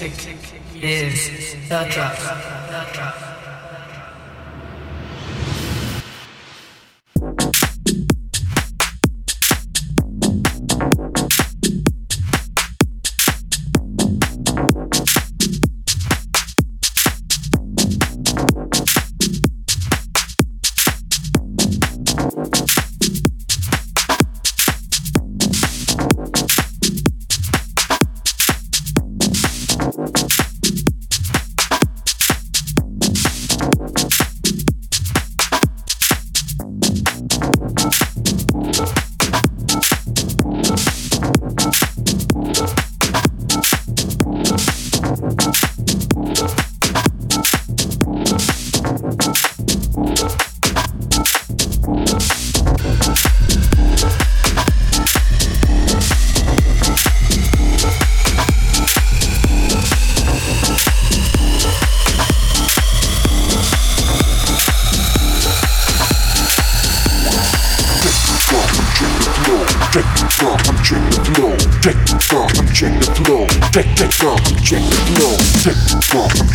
music is the drug.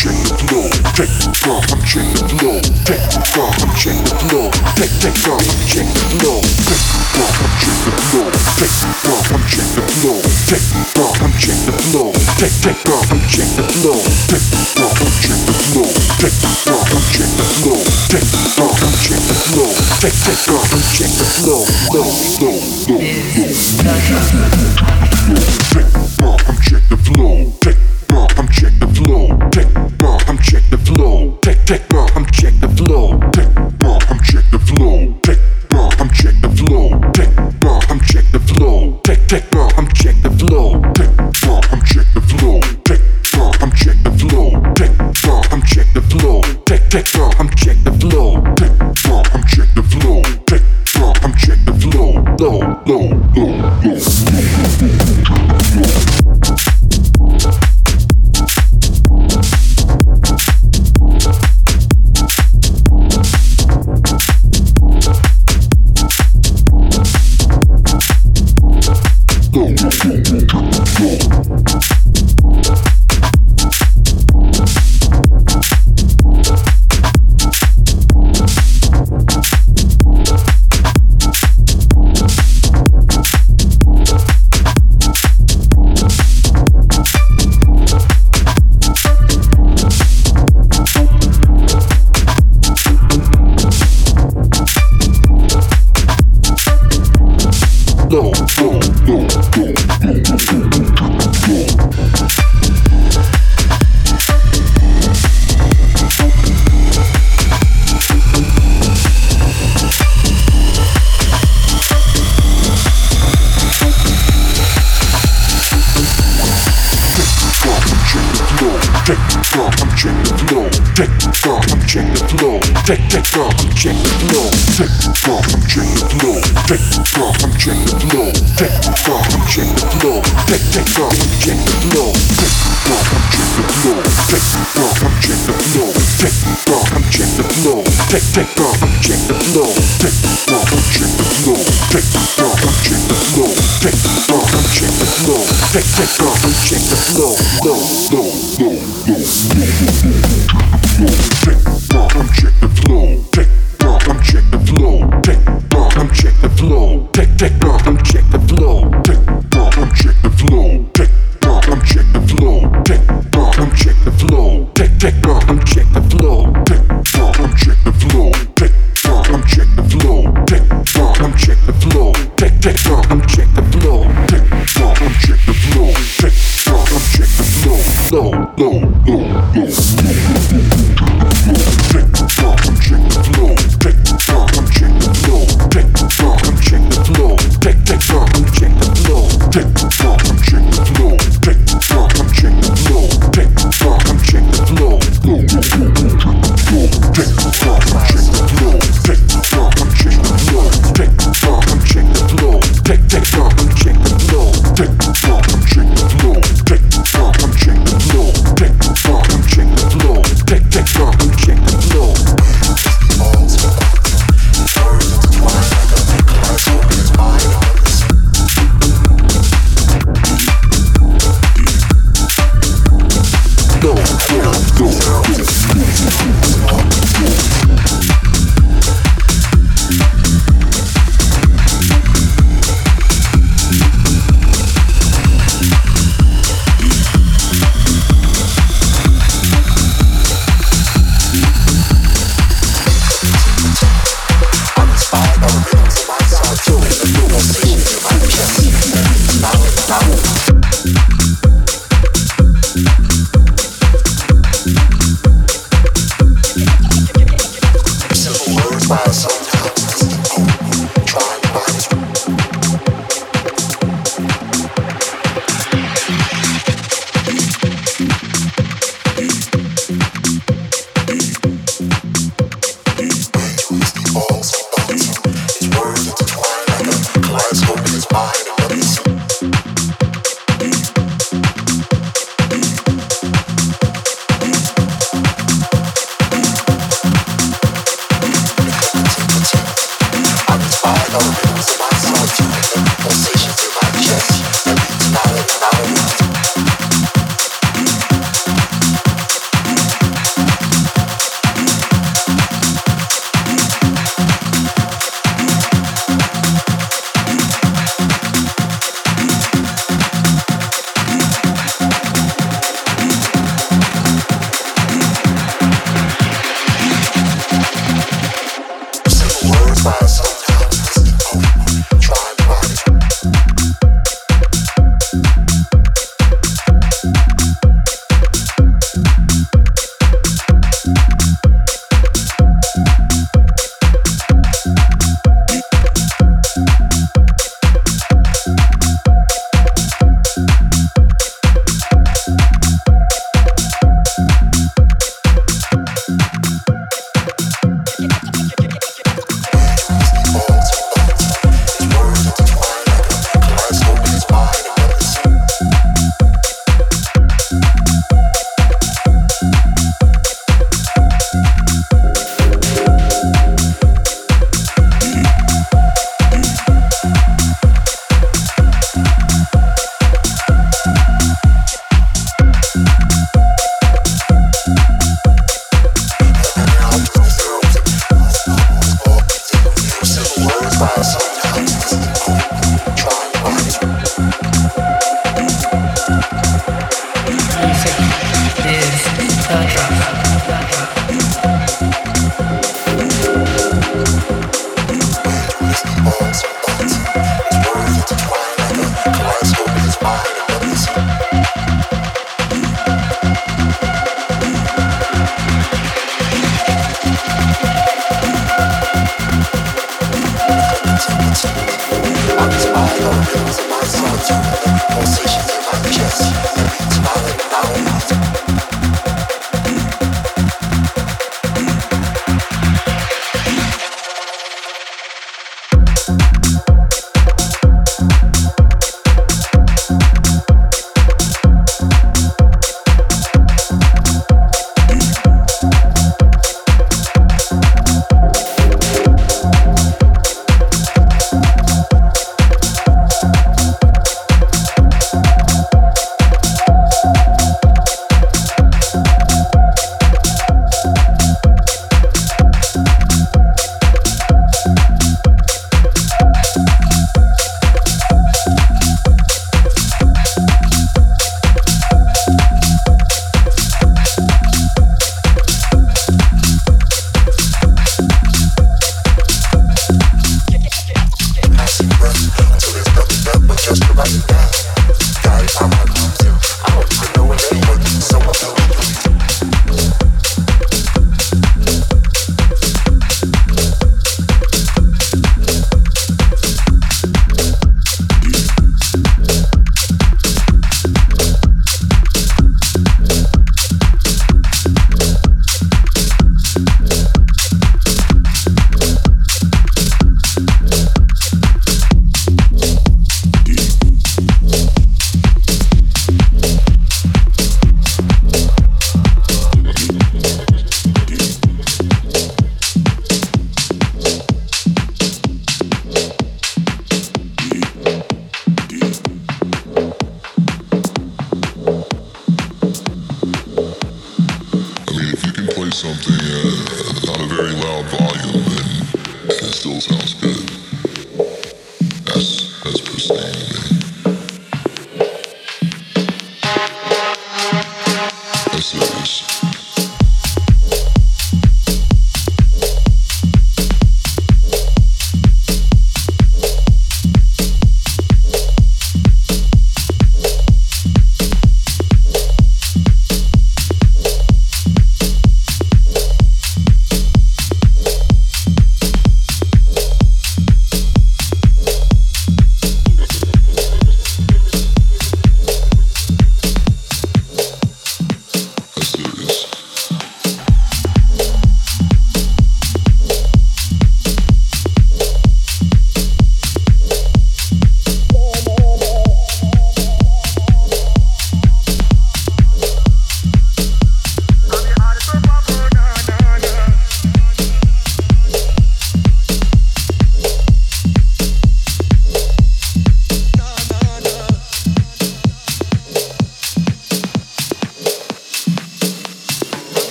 punching it low, take the punching it low, take the punching it low, take the punching it low, take the punching it low, take the punching it low, take the punching it low, take the punching it low, take the punching it low, take the punching it low, take the punching it low, take the punching it low, low, low, low, low, low, low, low, low, take the punching it low. off, I'm check the flow. Take take off, I'm check the flow. Take off, I'm check the flow. Take off, I'm check the flow. Take off, I'm check the flow. Take take off, I'm check the flow. No no no no no no no. Take off, I'm check the flow. Take off, I'm check the flow. Take off, I'm check the flow. Take take off, I'm check the flow.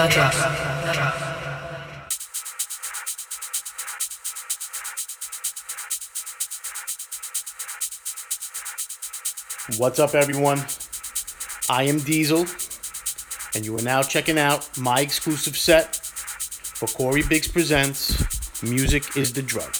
The drug. What's up, everyone? I am Diezel, and you are now checking out my exclusive set for Corey Biggs Presents Music is the Drug.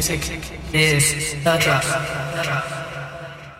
Music is the drug.